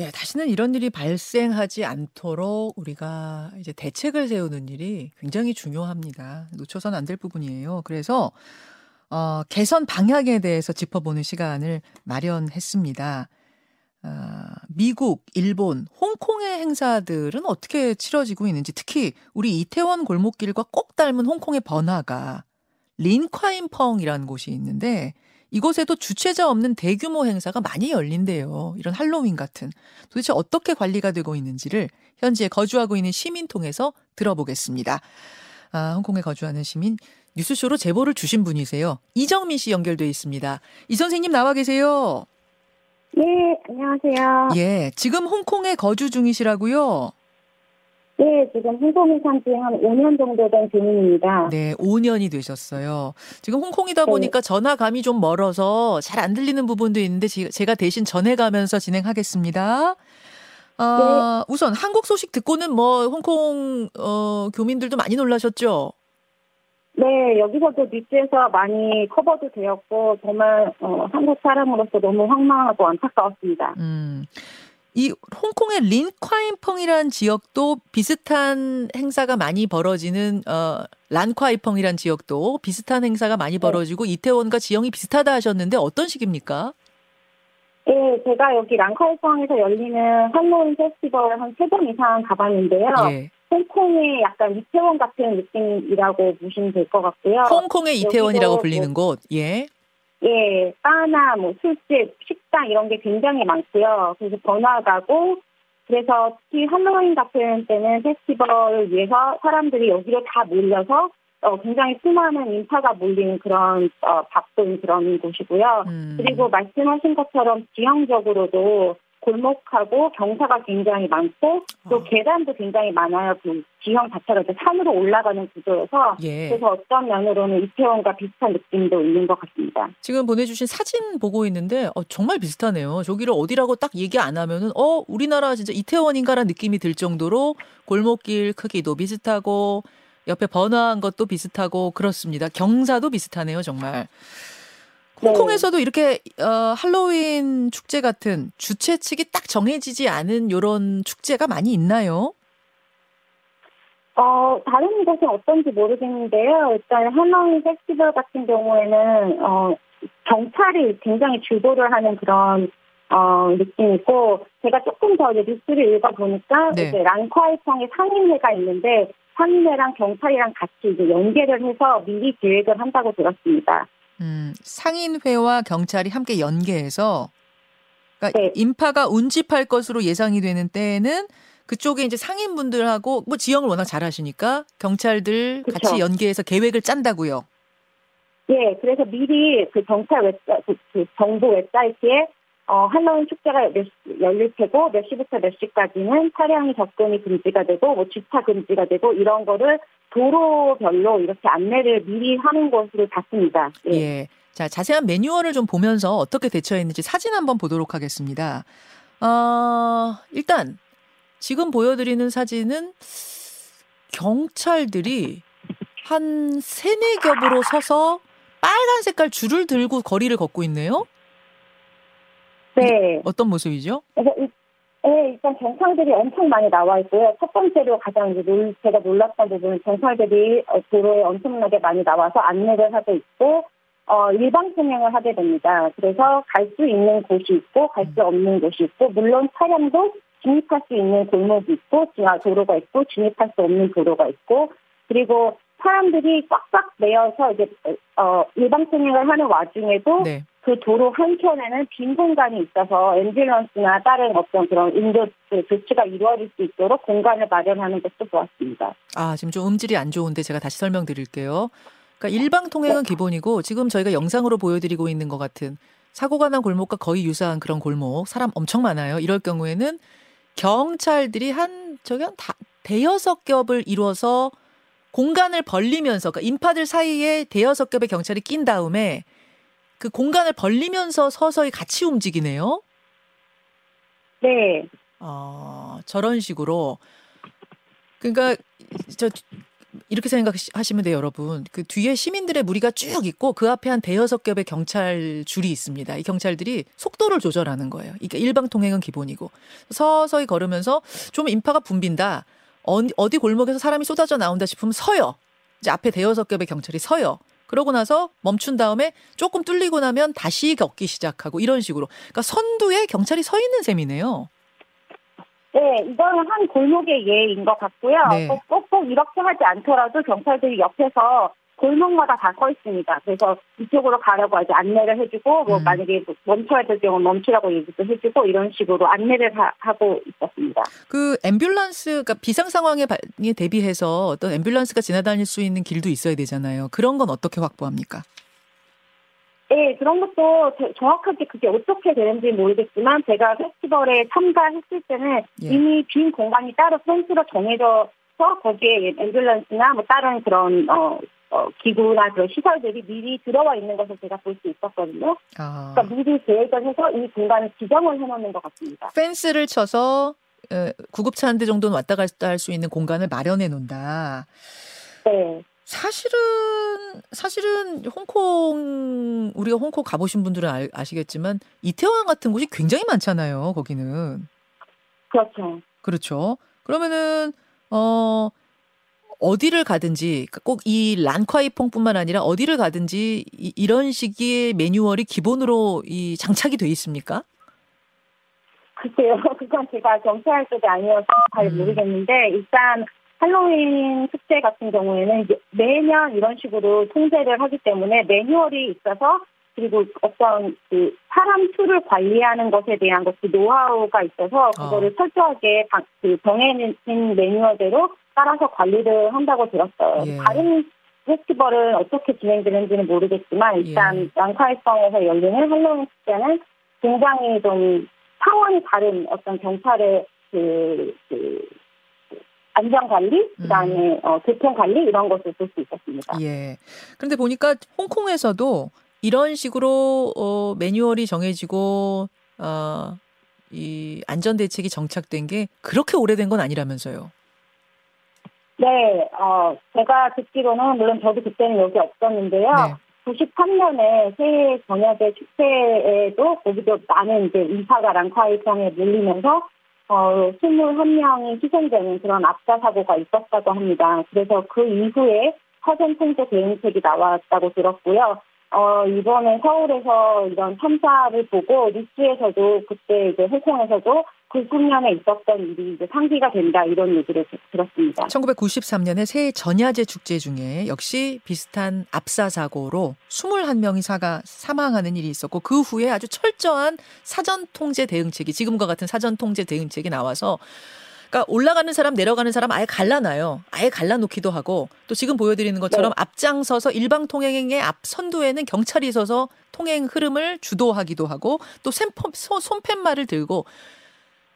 예, 다시는 이런 일이 발생하지 않도록 우리가 이제 대책을 세우는 일이 굉장히 중요합니다. 놓쳐선 안 될 부분이에요. 그래서 어, 개선 방향에 대해서 짚어보는 시간을 마련했습니다. 어, 미국, 일본, 홍콩의 행사들은 어떻게 치러지고 있는지 특히 우리 이태원 골목길과 꼭 닮은 홍콩의 번화가 린콰인펑이라는 곳이 있는데 이곳에도 주최자 없는 대규모 행사가 많이 열린대요. 이런 할로윈 같은. 도대체 어떻게 관리가 되고 있는지를 현지에 거주하고 있는 시민 통해서 들어보겠습니다. 아, 홍콩에 거주하는 시민 뉴스쇼로 제보를 주신 분이세요. 이정민 씨 연결돼 있습니다. 이 선생님 나와 계세요. 네, 안녕하세요. 예, 지금 홍콩에 거주 중이시라고요? 네, 지금 홍콩에 산지 한 5년 정도 된 주민입니다. 네, 5년이 되셨어요. 지금 홍콩이다 네. 보니까 전화감이 좀 멀어서 잘 안 들리는 부분도 있는데 지- 제가 대신 전해가면서 진행하겠습니다. 아, 우선 한국 소식 듣고는 뭐 홍콩 어, 교민들도 많이 놀라셨죠? 네, 여기서도 뉴스에서 많이 커버도 되었고 정말 어, 한국 사람으로서 너무 황망하고 안타까웠습니다. 음. 이 홍콩의 린콰이펑이란 지역도 비슷한 행사가 많이 벌어지는 어 란콰이펑이란 지역도 비슷한 행사가 많이 벌어지고 이태원과 지형이 비슷하다 하셨는데 어떤 식입니까? 네, 제가 여기 랑카이성에서 열리는 할로윈 페스티벌 한 세 번 이상 가봤는데요. 예. 홍콩의 약간 이태원 같은 느낌이라고 보시면 될 것 같고요. 홍콩의 이태원이라고 불리는 곳. 예. 예, 바나, 뭐, 술집, 식당 이런 게 굉장히 많고요. 그래서 번화가고, 그래서 특히 할로윈 같은 때는 페스티벌을 위해서 사람들이 여기로 다 몰려서 어, 굉장히 수많은 인파가 몰리는 그런 어, 바쁜 그런 곳이고요. 음. 그리고 말씀하신 것처럼 지형적으로도 골목하고 경사가 굉장히 많고 또 아. 계단도 굉장히 많아요. 그 지형 자체가 이제 산으로 올라가는 구조여서 예. 그래서 어떤 면으로는 이태원과 비슷한 느낌도 있는 것 같습니다. 지금 보내주신 사진 보고 있는데 어, 정말 비슷하네요. 저기를 어디라고 딱 얘기 안 하면은 어 우리나라 진짜 이태원인가라는 느낌이 들 정도로 골목길 크기도 비슷하고 옆에 번화한 것도 비슷하고 그렇습니다. 경사도 비슷하네요, 정말. 네. 홍콩에서도 이렇게 어, 할로윈 축제 같은 주최 측이 딱 정해지지 않은 요런 축제가 많이 있나요? 어, 다른 곳은 어떤지 모르겠는데요. 일단 할로윈 페스티벌 같은 경우에는 어, 경찰이 굉장히 주도를 하는 그런 어, 느낌이고 제가 조금 더 이제 뉴스를 읽어보니까 네. 이제 랑콰이성의 상인회가 있는데 상인회랑 경찰이랑 같이 이제 연계를 해서 미리 계획을 한다고 들었습니다. 음, 상인회와 경찰이 함께 연계해서 그러니까 네. 인파가 운집할 것으로 예상이 되는 때에는 그쪽에 이제 상인분들하고 뭐 지형을 워낙 잘 아시니까 경찰들 그쵸. 같이 연계해서 계획을 짠다고요. 예, 그래서 미리 그 경찰 웹사, 그, 그 정부 웹사이트에 어, 할로윈 축제가 열릴 테고 몇 시부터 몇 시까지는 차량이 접근이 금지가 되고 뭐 주차 금지가 되고 이런 거를 도로별로 이렇게 안내를 미리 하는 것으로 봤습니다. 예. 예. 자, 자세한 매뉴얼을 좀 보면서 어떻게 대처했는지 사진 한번 보도록 하겠습니다. 어, 일단 지금 보여드리는 사진은 경찰들이 한 세네 겹으로 서서 빨간 색깔 줄을 들고 거리를 걷고 있네요. 네. 어떤 모습이죠? 그래서 예, 일단 경찰들이 엄청 많이 나와 있고요. 첫 번째로 가장 놀, 제가 놀랐던 부분은 경찰들이 어, 도로에 엄청나게 많이 나와서 안내를 하고 있고, 어, 일방 통행을 하게 됩니다. 그래서 갈 수 있는 곳이 있고, 갈 수 없는 곳이 있고, 물론 차량도 진입할 수 있는 골목이 있고, 지하 도로가 있고, 진입할 수 없는 도로가 있고, 그리고 사람들이 꽉꽉 매여서 이제, 어, 일방 통행을 하는 와중에도 네. 그 도로 한켠에는 빈 공간이 있어서 앰뷸런스나 다른 어떤 그런 인도 그 조치가 이루어질 수 있도록 공간을 마련하는 것도 좋았습니다. 아, 지금 좀 음질이 안 좋은데 제가 다시 설명드릴게요. 그러니까 일방 통행은 기본이고 지금 저희가 영상으로 보여드리고 있는 것 같은 사고가 난 골목과 거의 유사한 그런 골목 사람 엄청 많아요. 이럴 경우에는 경찰들이 한 저기 한 다, 대여섯 겹을 이루어서 공간을 벌리면서 그러니까 인파들 사이에 대여섯 겹의 경찰이 낀 다음에 그 공간을 벌리면서 서서히 같이 움직이네요. 네, 어, 저런 식으로. 그러니까 저 이렇게 생각하시면 돼요, 여러분. 그 뒤에 시민들의 무리가 쭉 있고 그 앞에 한 대여섯 겹의 경찰 줄이 있습니다. 이 경찰들이 속도를 조절하는 거예요. 그러니까 일방 통행은 기본이고 서서히 걸으면서 좀 인파가 붐빈다. 어디 골목에서 사람이 쏟아져 나온다 싶으면 서요. 이제 앞에 대여섯 겹의 경찰이 서요. 그러고 나서 멈춘 다음에 조금 뚫리고 나면 다시 걷기 시작하고 이런 식으로. 그러니까 선두에 경찰이 서 있는 셈이네요. 네, 이거는 한 골목의 예인 것 같고요. 네. 꼭, 꼭 이렇게 하지 않더라도 경찰들이 옆에서 골목마다 다 서 있습니다. 그래서 이쪽으로 가라고 아직 안내를 해주고, 뭐, 음. 만약에 멈춰야 될 경우 멈추라고 얘기도 해주고, 이런 식으로 안내를 하, 고 있었습니다. 그 앰뷸런스, 그러니까 비상 상황에 대비해서 어떤 앰뷸런스가 지나다닐 수 있는 길도 있어야 되잖아요. 그런 건 어떻게 확보합니까? 네, 그런 것도 정확하게 그게 어떻게 되는지 모르겠지만 제가 페스티벌에 참가했을 때는 예. 이미 빈 공간이 따로 펜스로 정해져서 거기에 앰뷸런스나 뭐 다른 그런 어, 어, 기구나 그런 시설들이 미리 들어와 있는 것을 제가 볼 수 있었거든요. 아. 그러니까 미리 계획을 해서 이 공간을 지정을 해놓는 것 같습니다. 펜스를 쳐서 어, 구급차 한 대 정도는 왔다 갔다 할 수 있는 공간을 마련해 놓는다. 네. 사실은 사실은 홍콩 우리가 홍콩 가보신 분들은 아, 아시겠지만 이태원 같은 곳이 굉장히 많잖아요. 거기는 그렇죠. 그렇죠. 그러면은 어 어디를 가든지 그러니까 꼭이 란콰이퐁뿐만 아니라 어디를 가든지 이, 런 식의 매뉴얼이 기본으로 이 장착이 돼 있습니까? 글쎄요. 그건 제가 경찰 쪽이 아니어서 잘 음. 모르겠는데 일단 할로윈 축제 같은 경우에는 매년 이런 식으로 통제를 하기 때문에 매뉴얼이 있어서 그리고 어떤 그 사람 수를 관리하는 것에 대한 것도 노하우가 있어서 그거를 어. 철저하게 그 정해진 매뉴얼대로 따라서 관리를 한다고 들었어요. 예. 다른 페스티벌은 어떻게 진행되는지는 모르겠지만 일단 예. 양카이성에서 열리는 할로윈 축제는 굉장히 좀 차원이 다른 어떤 경찰의 그, 그 안전 관리, 그다음에 음. 어, 교통 관리 이런 것을 볼 수 있었습니다. 예. 그런데 보니까 홍콩에서도 이런 식으로 어, 매뉴얼이 정해지고 어, 이 안전 대책이 정착된 게 그렇게 오래된 건 아니라면서요. 네, 어, 제가 듣기로는 물론 저도 그때는 여기 없었는데요. 네. 93년에 새해 전야제 축제에도 거기도 많은 이제 인파가 랑카이성에 몰리면서 어, 21명이 희생되는 그런 압사 사고가 있었다고 합니다. 그래서 그 이후에 사전 통제 대응책이 나왔다고 들었고요. 어, 이번에 서울에서 이런 참사를 보고 뉴스에서도 그때 이제 홍콩에서도 그 국년에 있었던 일이 이제 상기가 된다 이런 얘기를 들었습니다. 1993년에 새해 전야제 축제 중에 역시 비슷한 압사 사고로 21명이 사가 사망하는 일이 있었고 그 후에 아주 철저한 사전 통제 대응책이 지금과 같은 사전 통제 대응책이 나와서 그러니까 올라가는 사람 내려가는 사람 아예 갈라놔요. 아예 갈라놓기도 하고 또 지금 보여드리는 것처럼 네. 앞장서서 일방 통행의 앞 선두에는 경찰이 서서 통행 흐름을 주도하기도 하고 또 손팻말을 들고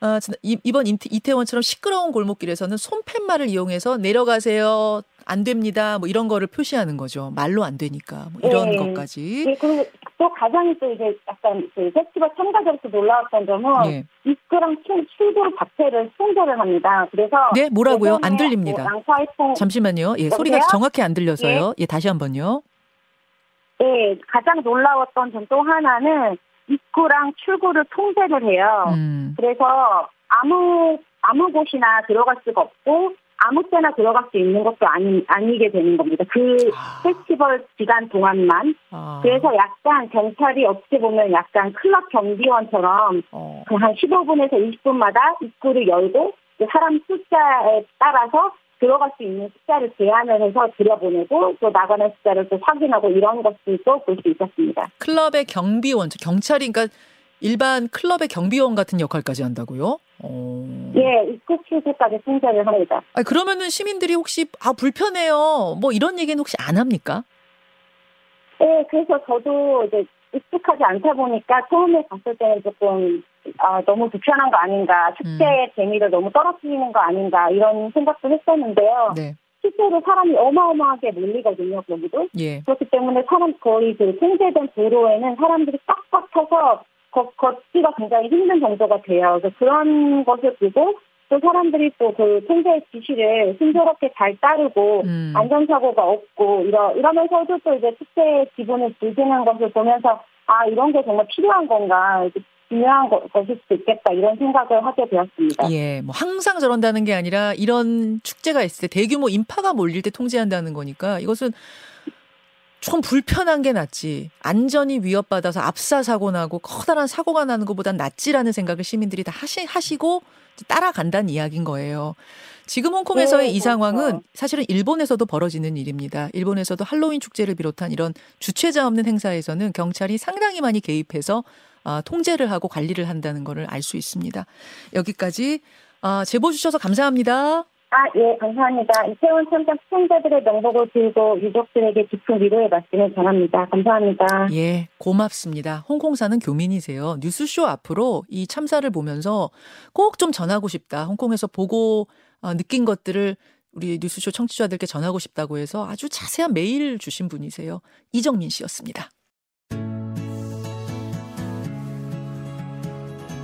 아, 이번 이태원처럼 시끄러운 골목길에서는 손팻말을 이용해서 내려가세요. 안 됩니다. 뭐 이런 거를 표시하는 거죠. 말로 안 되니까. 뭐 이런 네. 것까지. 네, 그리고 또 가장 또 이제 약간 그 페스티벌 참가자로서 놀라웠던 점은 네. 이스크랑 출구 자체를 통제를 합니다. 그래서 네, 뭐라고요? 안 들립니다. 뭐 잠시만요. 예, 소리가 정확히 안 들려서요. 예, 예 다시 한번요. 네, 가장 놀라웠던 점 또 하나는 입구랑 출구를 통제를 해요. 음. 그래서 아무 아무 곳이나 들어갈 수가 없고 아무 때나 들어갈 수 있는 것도 아니, 아니게 되는 겁니다. 그 아. 페스티벌 기간 동안만. 아. 그래서 약간 경찰이 어떻게 보면 약간 클럽 경비원처럼 어. 그한 15분에서 20분마다 입구를 열고 사람 숫자에 따라서 들어갈 수 있는 숫자를 제한을 해서 들여보내고 또 나가는 숫자를 또 확인하고 이런 것들도 볼 수 있었습니다. 클럽의 경비원, 경찰이 그러니까 일반 클럽의 경비원 같은 역할까지 한다고요? 어... 예, 출구까지 통제를 합니다. 아 그러면은 시민들이 혹시 아 불편해요, 뭐 이런 얘기는 혹시 안 합니까? 네, 그래서 저도 이제 익숙하지 않다 보니까 처음에 갔을 때는 조금 아, 너무 불편한 거 아닌가, 축제의 음. 재미를 너무 떨어뜨리는 거 아닌가 이런 생각도 했었는데요. 네. 실제로 사람이 어마어마하게 몰리거든요, 거기도. 예. 그렇기 때문에 사람 거의 그 통제된 도로에는 사람들이 꽉꽉 차서 걷, 걷기가 굉장히 힘든 정도가 돼요. 그래서 그런 것을 보고 또 사람들이 또 그 통제 지시를 순조롭게 잘 따르고 음. 안전사고가 없고 이러 이러면서도 또 이제 축제 기분을 즐기는 것을 보면서 아 이런 게 정말 필요한 건가 중요한 거- 것일 수도 있겠다 이런 생각을 하게 되었습니다. 예, 뭐 항상 저런다는 게 아니라 이런 축제가 있을 때 대규모 인파가 몰릴 때 통제한다는 거니까 이것은 좀 불편한 게 낫지. 안전이 위협받아서 압사 사고 나고 커다란 사고가 나는 것보단 낫지라는 생각을 시민들이 다 하시, 하시고 따라간다는 이야기인 거예요. 지금 홍콩에서의 네, 이 상황은 그렇죠. 사실은 일본에서도 벌어지는 일입니다. 일본에서도 할로윈 축제를 비롯한 이런 주최자 없는 행사에서는 경찰이 상당히 많이 개입해서 아, 통제를 하고 관리를 한다는 것을 알 수 있습니다. 여기까지 아, 제보 주셔서 감사합니다. 아, 예, 감사합니다. 이태원 참사 피해자들의 명복을 들고 유족들에게 깊은 위로의 말씀을 전합니다. 감사합니다. 예, 고맙습니다. 홍콩 사는 교민이세요. 뉴스쇼 앞으로 이 참사를 보면서 꼭 좀 전하고 싶다. 홍콩에서 보고 어, 느낀 것들을 우리 뉴스쇼 청취자들께 전하고 싶다고 해서 아주 자세한 메일 주신 분이세요. 이정민 씨였습니다.